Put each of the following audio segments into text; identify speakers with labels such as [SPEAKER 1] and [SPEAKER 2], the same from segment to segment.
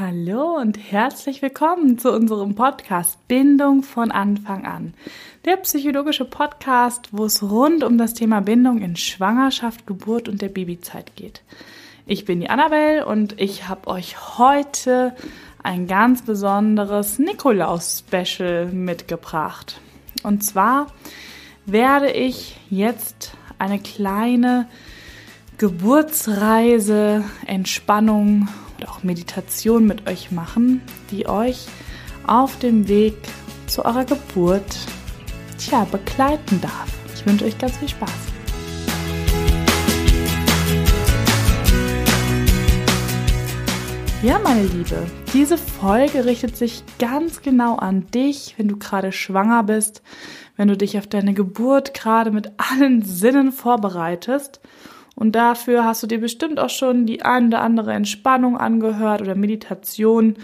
[SPEAKER 1] Hallo und herzlich willkommen zu unserem Podcast Bindung von Anfang an. Der psychologische Podcast, wo es rund um das Thema Bindung in Schwangerschaft, Geburt und der Babyzeit geht. Ich bin die Annabelle und ich habe euch heute ein ganz besonderes Nikolaus-Special mitgebracht. Und zwar werde ich jetzt eine kleine Geburtsreise, Entspannung oder auch Meditation mit euch machen, die euch auf dem Weg zu eurer Geburt tja, begleiten darf. Ich wünsche euch ganz viel Spaß. Ja, meine Liebe, diese Folge richtet sich ganz genau an dich, wenn du gerade schwanger bist, wenn du dich auf deine Geburt gerade mit allen Sinnen vorbereitest und dafür hast du dir bestimmt auch schon die ein oder andere Entspannung angehört oder Meditation.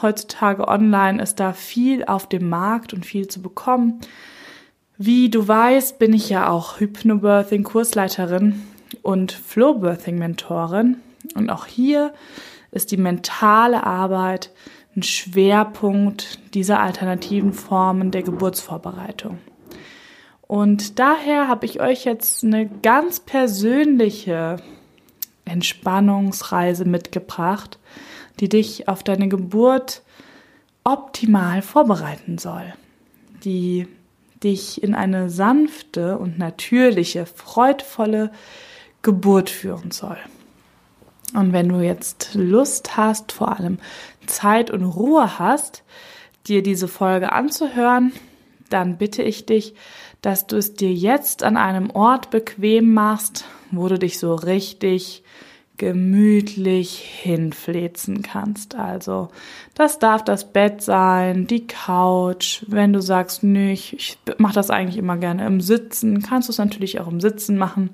[SPEAKER 1] Heutzutage online ist da viel auf dem Markt und viel zu bekommen. Wie du weißt, bin ich ja auch Hypnobirthing Kursleiterin und Flowbirthing Mentorin. Und auch hier ist die mentale Arbeit ein Schwerpunkt dieser alternativen Formen der Geburtsvorbereitung. Und daher habe ich euch jetzt eine ganz persönliche Entspannungsreise mitgebracht, die dich auf deine Geburt optimal vorbereiten soll, die dich in eine sanfte und natürliche, freudvolle Geburt führen soll. Und wenn du jetzt Lust hast, vor allem Zeit und Ruhe hast, dir diese Folge anzuhören, dann bitte ich dich, dass du es dir jetzt an einem Ort bequem machst, wo du dich so richtig gemütlich hinflezen kannst. Also, das darf das Bett sein, die Couch. Wenn du sagst, nö, ich, ich mache das eigentlich immer gerne im Sitzen, kannst du es natürlich auch im Sitzen machen.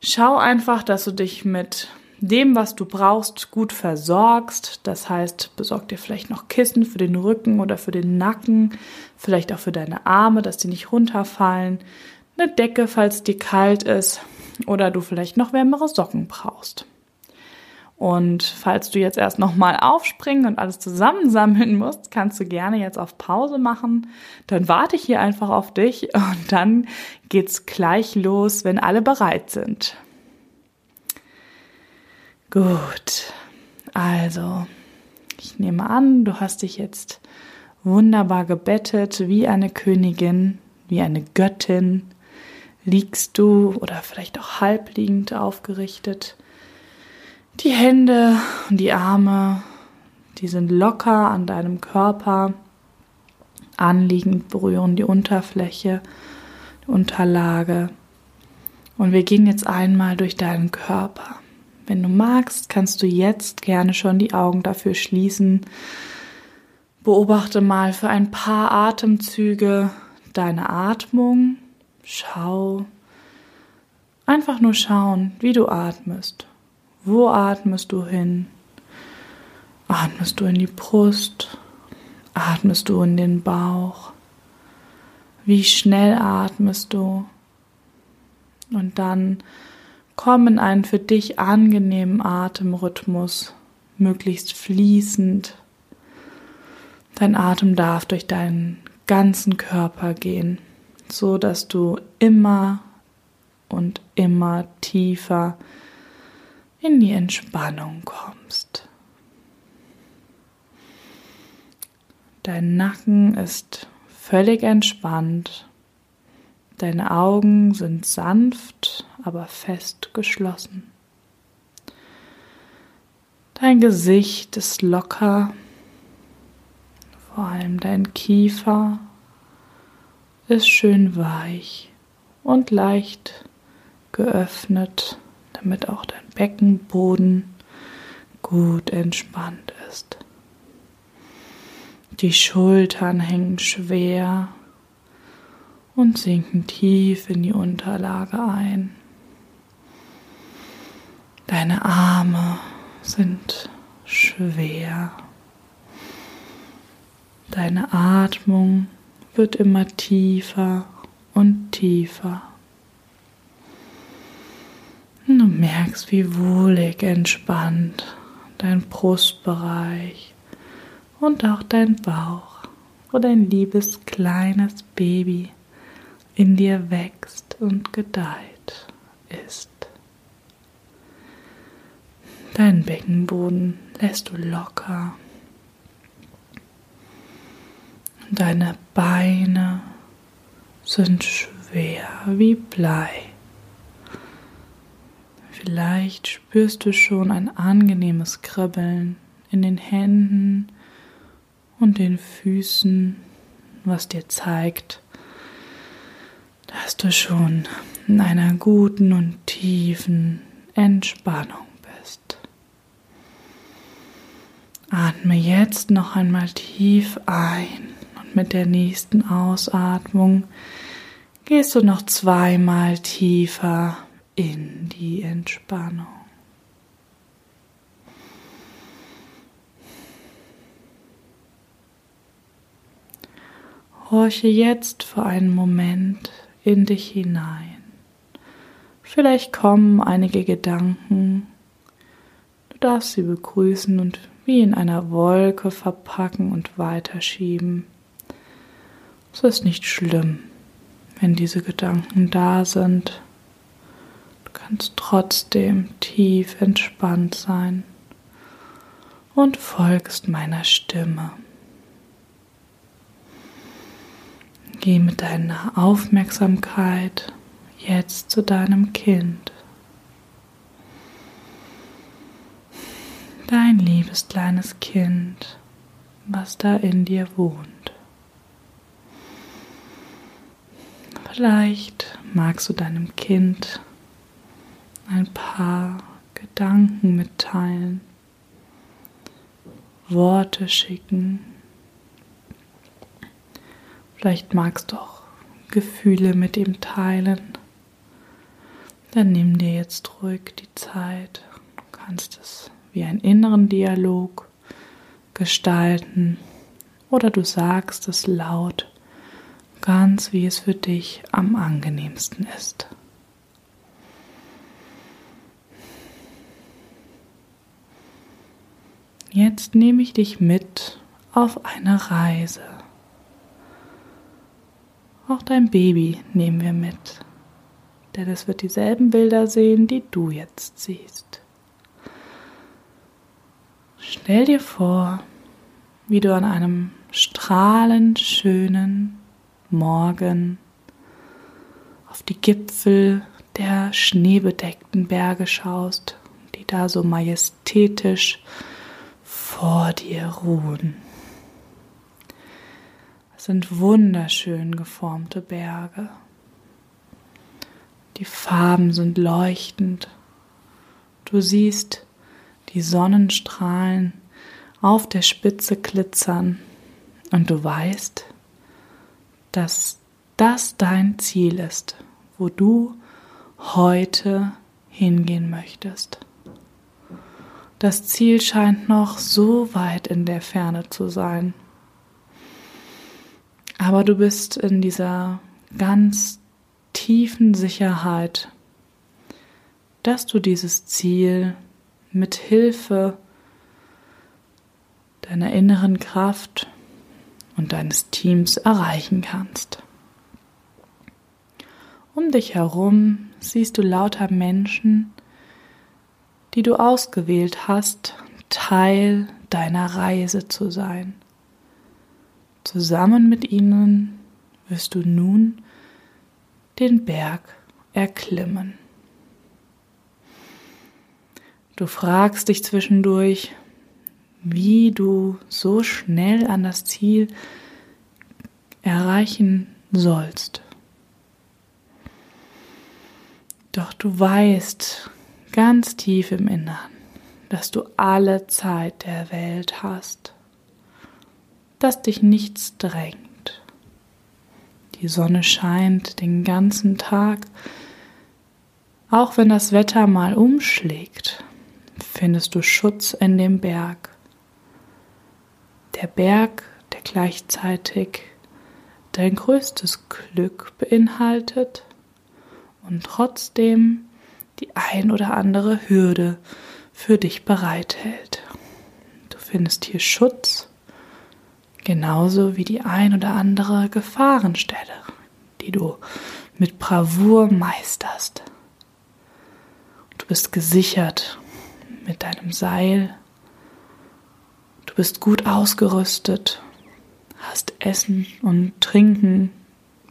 [SPEAKER 1] Schau einfach, dass du dich mit dem, was du brauchst, gut versorgst. Das heißt, besorg dir vielleicht noch Kissen für den Rücken oder für den Nacken, vielleicht auch für deine Arme, dass die nicht runterfallen, eine Decke, falls dir kalt ist oder du vielleicht noch wärmere Socken brauchst. Und falls du jetzt erst nochmal aufspringen und alles zusammensammeln musst, kannst du gerne jetzt auf Pause machen. Dann warte ich hier einfach auf dich und dann geht's gleich los, wenn alle bereit sind. Gut, also ich nehme an, du hast dich jetzt wunderbar gebettet, wie eine Königin, wie eine Göttin. Liegst du oder vielleicht auch halbliegend aufgerichtet. Die Hände und die Arme, die sind locker an deinem Körper. Anliegend berühren die Unterfläche, die Unterlage. Und wir gehen jetzt einmal durch deinen Körper. Wenn du magst, kannst du jetzt gerne schon die Augen dafür schließen. Beobachte mal für ein paar Atemzüge deine Atmung. Schau. Einfach nur schauen, wie du atmest. Wo atmest du hin? Atmest du in die Brust? Atmest du in den Bauch? Wie schnell atmest du? Und dann Komm in einen für dich angenehmen Atemrhythmus, möglichst fließend. Dein Atem darf durch deinen ganzen Körper gehen, so dass du immer und immer tiefer in die Entspannung kommst. Dein Nacken ist völlig entspannt Deine Augen sind sanft, aber fest geschlossen. Dein Gesicht ist locker, vor allem dein Kiefer ist schön weich und leicht geöffnet, damit auch dein Beckenboden gut entspannt ist. Die Schultern hängen schwer und sinken tief in die Unterlage ein. Deine Arme sind schwer. Deine Atmung wird immer tiefer und tiefer. Und du merkst, wie wohlig entspannt dein Brustbereich und auch dein Bauch, wo dein liebes kleines Baby in dir wächst und gedeiht ist. Deinen Beckenboden lässt du locker. Deine Beine sind schwer wie Blei. Vielleicht spürst du schon ein angenehmes Kribbeln in den Händen und den Füßen, was dir zeigt, dass du schon in einer guten und tiefen Entspannung bist. Atme jetzt noch einmal tief ein und mit der nächsten Ausatmung gehst du noch zweimal tiefer in die Entspannung. Horche jetzt für einen Moment in dich hinein. Vielleicht kommen einige Gedanken. Du darfst sie begrüßen und wie in einer Wolke verpacken und weiterschieben. Es ist nicht schlimm, wenn diese Gedanken da sind kannst trotzdem tief entspannt sein und folgst meiner Stimme. Geh mit deiner Aufmerksamkeit jetzt zu deinem Kind. Dein liebes kleines Kind, was da in dir wohnt. Vielleicht magst du deinem Kind ein paar Gedanken mitteilen, Worte schicken. Vielleicht magst du auch Gefühle mit ihm teilen. Dann nimm dir jetzt ruhig die Zeit. Du kannst es wie einen inneren Dialog gestalten oder du sagst es laut, ganz wie es für dich am angenehmsten ist. Jetzt nehme ich dich mit auf eine Reise. Auch dein Baby nehmen wir mit, denn es wird dieselben Bilder sehen, die du jetzt siehst. Stell dir vor, wie du an einem strahlend schönen Morgen auf die Gipfel der schneebedeckten Berge schaust, die da so majestätisch vor dir ruhen. Es sind wunderschön geformte Berge. Die Farben sind leuchtend. Du siehst die Sonnenstrahlen auf der Spitze glitzern und du weißt, dass das dein Ziel ist, wo du heute hingehen möchtest. Das Ziel scheint noch so weit in der Ferne zu sein. Aber du bist in dieser ganz tiefen Sicherheit, dass du dieses Ziel mit Hilfe deiner inneren Kraft und deines Teams erreichen kannst. Um dich herum siehst du lauter Menschen, die du ausgewählt hast, Teil deiner Reise zu sein. Zusammen mit ihnen wirst du nun den Berg erklimmen. Du fragst dich zwischendurch, wie du so schnell an das Ziel erreichen sollst. Doch du weißt ganz tief im Innern, dass du alle Zeit der Welt hast, dass dich nichts drängt. Die Sonne scheint den ganzen Tag, auch wenn das Wetter mal umschlägt, findest du Schutz in dem Berg. Der Berg, der gleichzeitig dein größtes Glück beinhaltet und trotzdem die ein oder andere Hürde für dich bereithält. findest hier Schutz, genauso wie die ein oder andere Gefahrenstelle, die du mit Bravour meisterst. Du bist gesichert mit deinem Seil. Du bist gut ausgerüstet, hast Essen und Trinken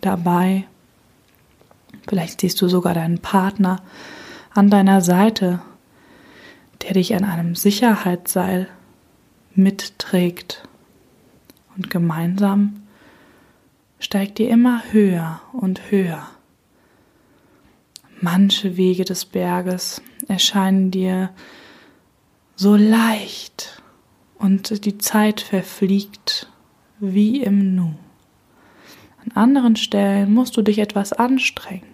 [SPEAKER 1] dabei. Vielleicht siehst du sogar deinen Partner an deiner Seite, der dich an einem Sicherheitsseil mitträgt. Und gemeinsam steigt ihr immer höher und höher. Manche Wege des Berges erscheinen dir so leicht und die Zeit verfliegt wie im Nu. An anderen Stellen musst du dich etwas anstrengen,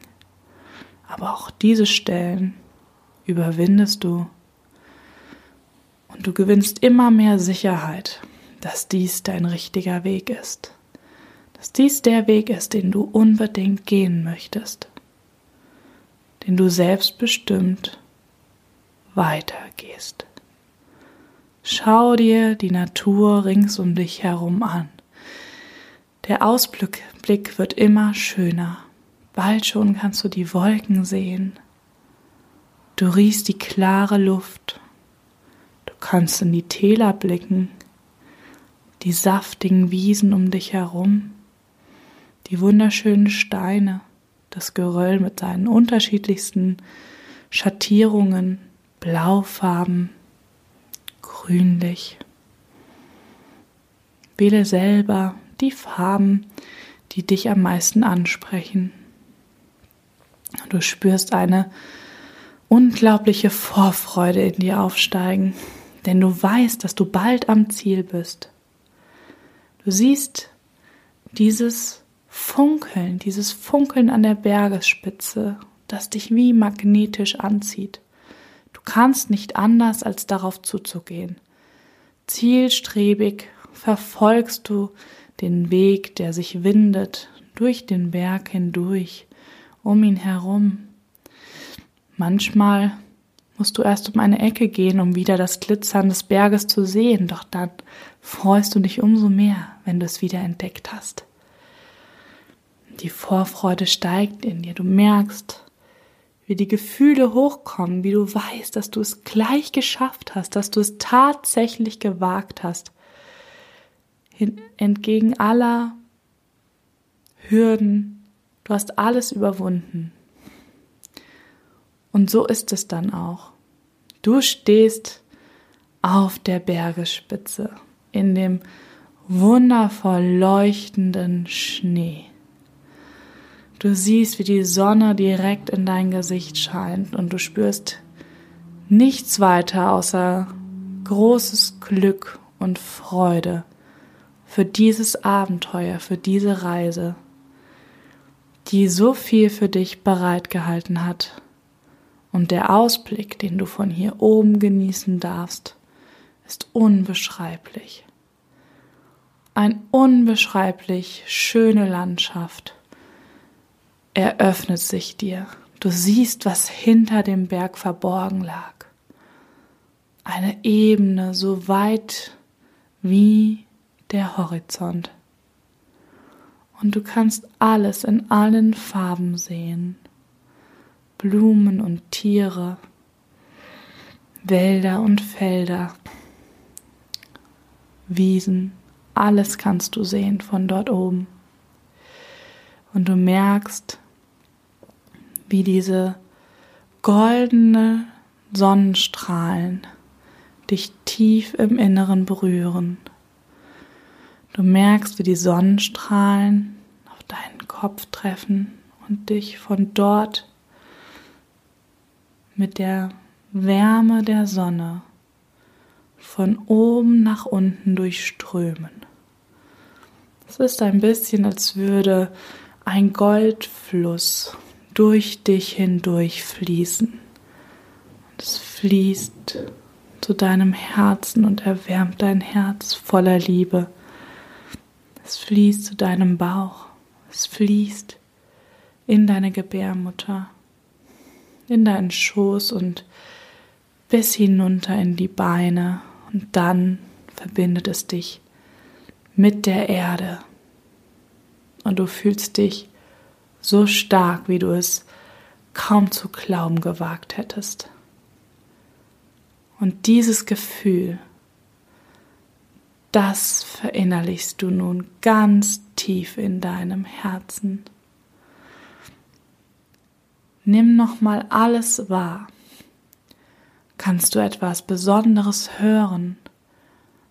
[SPEAKER 1] aber auch diese Stellen überwindest du und du gewinnst immer mehr Sicherheit, dass dies dein richtiger Weg ist, dass dies der Weg ist, den du unbedingt gehen möchtest, den du selbstbestimmt weitergehst. Schau dir die Natur rings um dich herum an. Der Ausblick wird immer schöner. Bald schon kannst du die Wolken sehen. Du riechst die klare Luft. Du kannst in die Täler blicken, die saftigen Wiesen um dich herum, die wunderschönen Steine, das Geröll mit seinen unterschiedlichsten Schattierungen, Blaufarben, grünlich. Wähle selber die Farben, die dich am meisten ansprechen. Du spürst eine unglaubliche Vorfreude in dir aufsteigen, denn du weißt, dass du bald am Ziel bist. Du siehst dieses Funkeln, dieses Funkeln an der Bergesspitze, das dich wie magnetisch anzieht. Du kannst nicht anders, als darauf zuzugehen. Zielstrebig verfolgst du den Weg, der sich windet, durch den Berg hindurch, um ihn herum. Manchmal musst du erst um eine Ecke gehen, um wieder das Glitzern des Berges zu sehen, doch dann freust du dich umso mehr, wenn du es wieder entdeckt hast. Die Vorfreude steigt in dir, du merkst, wie die Gefühle hochkommen, wie du weißt, dass du es gleich geschafft hast, dass du es tatsächlich gewagt hast, entgegen aller Hürden, du hast alles überwunden. Und so ist es dann auch. Du stehst auf der Bergespitze in dem wundervoll leuchtenden Schnee. Du siehst, wie die Sonne direkt in dein Gesicht scheint und du spürst nichts weiter außer großes Glück und Freude für dieses Abenteuer, für diese Reise, die so viel für dich bereitgehalten hat. Und der Ausblick, den du von hier oben genießen darfst, ist unbeschreiblich. Ein unbeschreiblich schöne Landschaft eröffnet sich dir. Du siehst, was hinter dem Berg verborgen lag. Eine Ebene so weit wie der Horizont. Und du kannst alles in allen Farben sehen. Blumen und Tiere, Wälder und Felder, Wiesen, alles kannst du sehen von dort oben. Und du merkst, wie diese goldene Sonnenstrahlen dich tief im Inneren berühren. Du merkst, wie die Sonnenstrahlen auf deinen Kopf treffen und dich von dort mit der Wärme der Sonne von oben nach unten durchströmen. Es ist ein bisschen, als würde ein Goldfluss durch dich hindurch fließen. Es fließt zu deinem Herzen und erwärmt dein Herz voller Liebe. Es fließt zu deinem Bauch. Es fließt in deine Gebärmutter, in deinen Schoß und bis hinunter in die Beine und dann verbindet es dich mit der Erde. Und du fühlst dich so stark, wie du es kaum zu glauben gewagt hättest. Und dieses Gefühl, das verinnerlichst du nun ganz tief in deinem Herzen. Nimm nochmal alles wahr. Kannst du etwas Besonderes hören?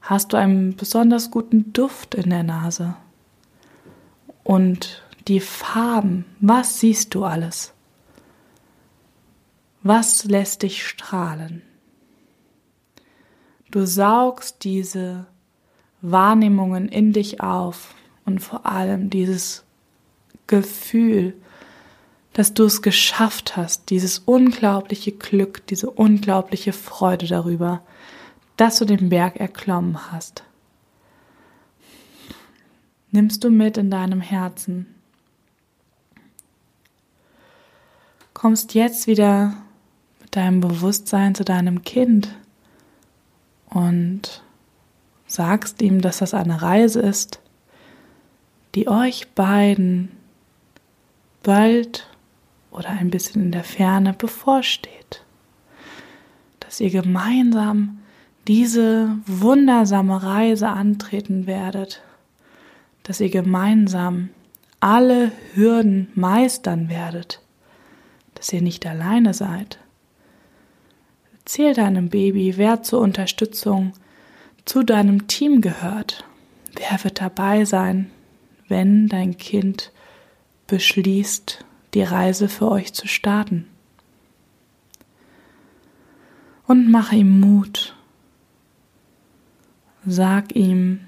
[SPEAKER 1] Hast du einen besonders guten Duft in der Nase? Und die Farben, was siehst du alles? Was lässt dich strahlen? Du saugst diese Wahrnehmungen in dich auf und vor allem dieses Gefühl, dass du es geschafft hast, dieses unglaubliche Glück, diese unglaubliche Freude darüber, dass du den Berg erklommen hast. Nimmst du mit in deinem Herzen. Kommst jetzt wieder mit deinem Bewusstsein zu deinem Kind und sagst ihm, dass das eine Reise ist, die euch beiden bald oder ein bisschen in der Ferne bevorsteht. Dass ihr gemeinsam diese wundersame Reise antreten werdet, dass ihr gemeinsam alle Hürden meistern werdet, dass ihr nicht alleine seid. Erzähl deinem Baby, wer zur Unterstützung zu deinem Team gehört. Wer wird dabei sein, wenn dein Kind beschließt, die Reise für euch zu starten? Und mache ihm Mut. Sag ihm,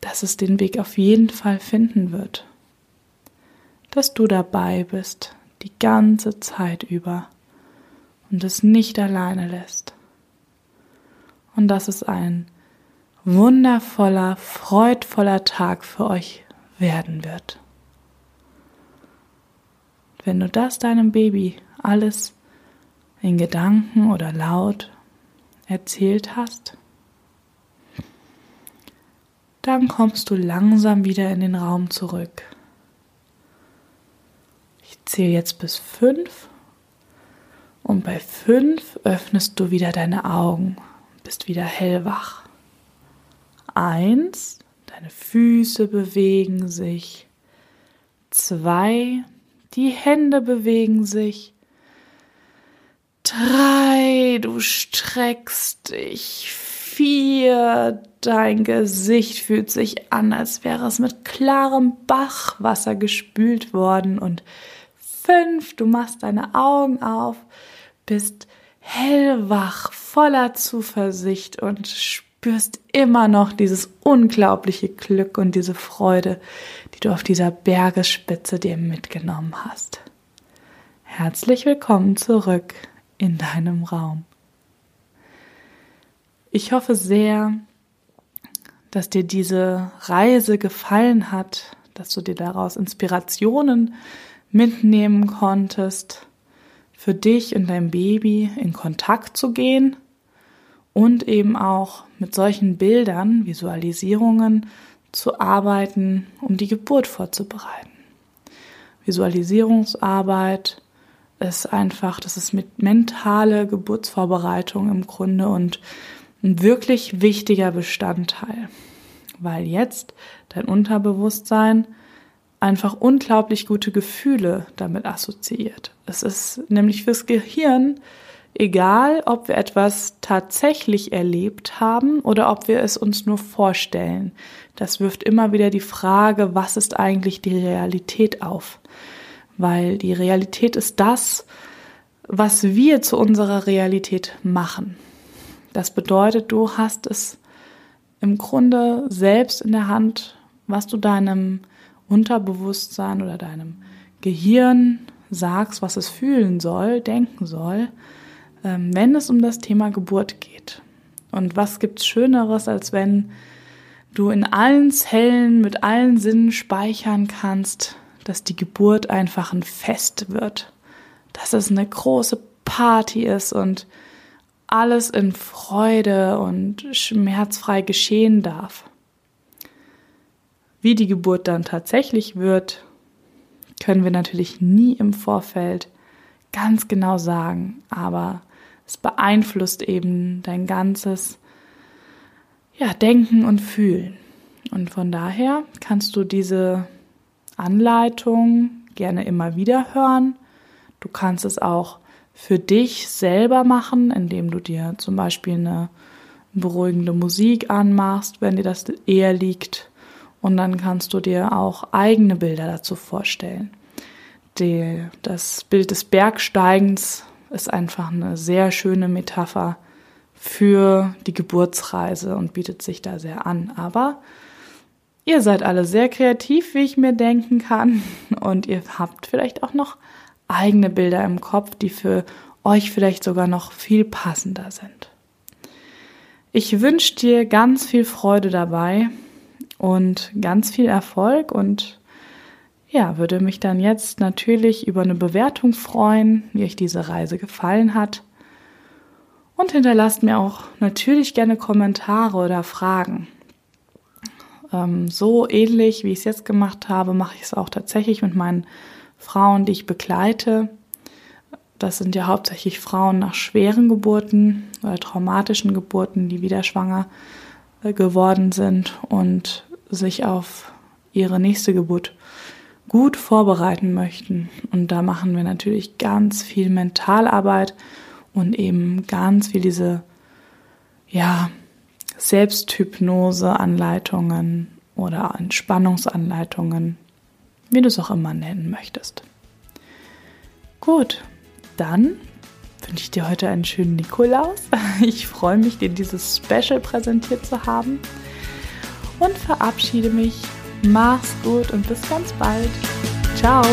[SPEAKER 1] dass es den Weg auf jeden Fall finden wird. Dass du dabei bist, die ganze Zeit über und es nicht alleine lässt. Und dass es ein wundervoller, freudvoller Tag für euch werden wird. Wenn du das deinem Baby alles in Gedanken oder laut erzählt hast, dann kommst du langsam wieder in den Raum zurück. Zähle jetzt bis fünf und bei fünf öffnest du wieder deine Augen, bist wieder hellwach. Eins, deine Füße bewegen sich. Zwei, die Hände bewegen sich. Drei, du streckst dich. Vier, dein Gesicht fühlt sich an, als wäre es mit klarem Bachwasser gespült worden. Und fünf, du machst deine Augen auf, bist hellwach, voller Zuversicht und spürst immer noch dieses unglaubliche Glück und diese Freude, die du auf dieser Bergesspitze dir mitgenommen hast. Herzlich willkommen zurück in deinem Raum. Ich hoffe sehr, dass dir diese Reise gefallen hat, dass du dir daraus Inspirationen mitnehmen konntest, für dich und dein Baby in Kontakt zu gehen und eben auch mit solchen Bildern, Visualisierungen zu arbeiten, um die Geburt vorzubereiten. Visualisierungsarbeit ist einfach, das ist mit mentale Geburtsvorbereitung im Grunde und ein wirklich wichtiger Bestandteil, weil jetzt dein Unterbewusstsein einfach unglaublich gute Gefühle damit assoziiert. Es ist nämlich fürs Gehirn Egal, ob wir etwas tatsächlich erlebt haben oder ob wir es uns nur vorstellen. Das wirft immer wieder die Frage, was ist eigentlich die Realität auf? Weil die Realität ist das, was wir zu unserer Realität machen. Das bedeutet, du hast es im Grunde selbst in der Hand, was du deinem Unterbewusstsein oder deinem Gehirn sagst, was es fühlen soll, denken soll. Ähm, wenn es um das Thema Geburt geht. Und was gibt's Schöneres, als wenn du in allen Zellen mit allen Sinnen speichern kannst, dass die Geburt einfach ein Fest wird, dass es eine große Party ist und alles in Freude und schmerzfrei geschehen darf. Wie die Geburt dann tatsächlich wird, können wir natürlich nie im Vorfeld ganz genau sagen, aber es beeinflusst eben dein ganzes ja, Denken und Fühlen. Und von daher kannst du diese Anleitung gerne immer wieder hören. Du kannst es auch für dich selber machen, indem du dir zum Beispiel eine beruhigende Musik anmachst, wenn dir das eher liegt. Und dann kannst du dir auch eigene Bilder dazu vorstellen. Die, das Bild des Bergsteigens ist einfach eine sehr schöne Metapher für die Geburtsreise und bietet sich da sehr an. Aber ihr seid alle sehr kreativ, wie ich mir denken kann. Und ihr habt vielleicht auch noch eigene Bilder im Kopf, die für euch vielleicht sogar noch viel passender sind. Ich wünsche dir ganz viel Freude dabei und ganz viel Erfolg und ja, würde mich dann jetzt natürlich über eine Bewertung freuen, wie euch diese Reise gefallen hat. Und hinterlasst mir auch natürlich gerne Kommentare oder Fragen. Ähm, so ähnlich, wie ich es jetzt gemacht habe, mache ich es auch tatsächlich mit meinen Frauen, die ich begleite. Das sind ja hauptsächlich Frauen nach schweren Geburten oder traumatischen Geburten, die wieder schwanger äh, geworden sind und sich auf ihre nächste Geburt gut vorbereiten möchten. Und da machen wir natürlich ganz viel Mentalarbeit und eben ganz viel diese, ja, Selbsthypnose-Anleitungen oder Entspannungsanleitungen, wie du es auch immer nennen möchtest. Gut, dann wünsche ich dir heute einen schönen Nikolaus. Ich freue mich, dir dieses Special präsentiert zu haben und verabschiede mich Mach's gut und bis ganz bald. Ciao.